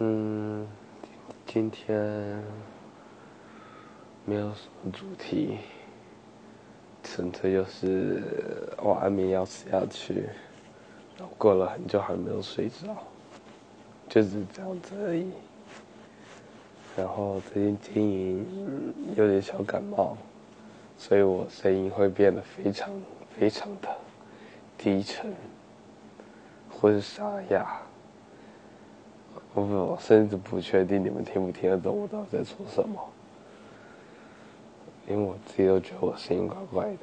嗯，今天没有什么主题，纯粹就是我安眠药吃下去，然后过了很久还没有睡着，就是这样子而已。然后最近经营有点小感冒，所以我声音会变得非常非常的低沉，或是沙哑。我我甚至不确定你们听不听得懂我到底在说什么，因为我自己都觉得我声音怪怪的。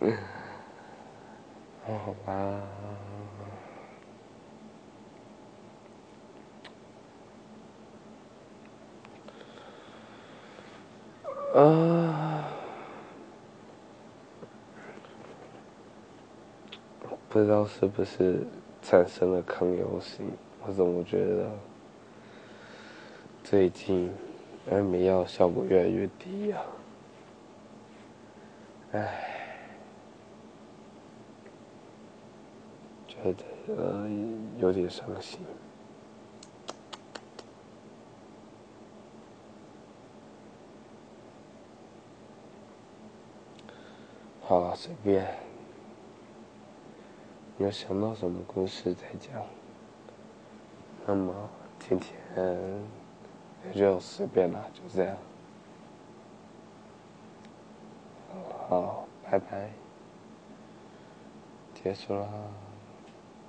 嗯，好吧。啊，不知道是不是产生了抗忧性。我怎么觉得最近安眠药效果越来越低呀？唉，觉得呃有点伤心。好了，随便。你要想到什么故事再讲？那么今天也就随便了，就这样。好，拜拜，结束了。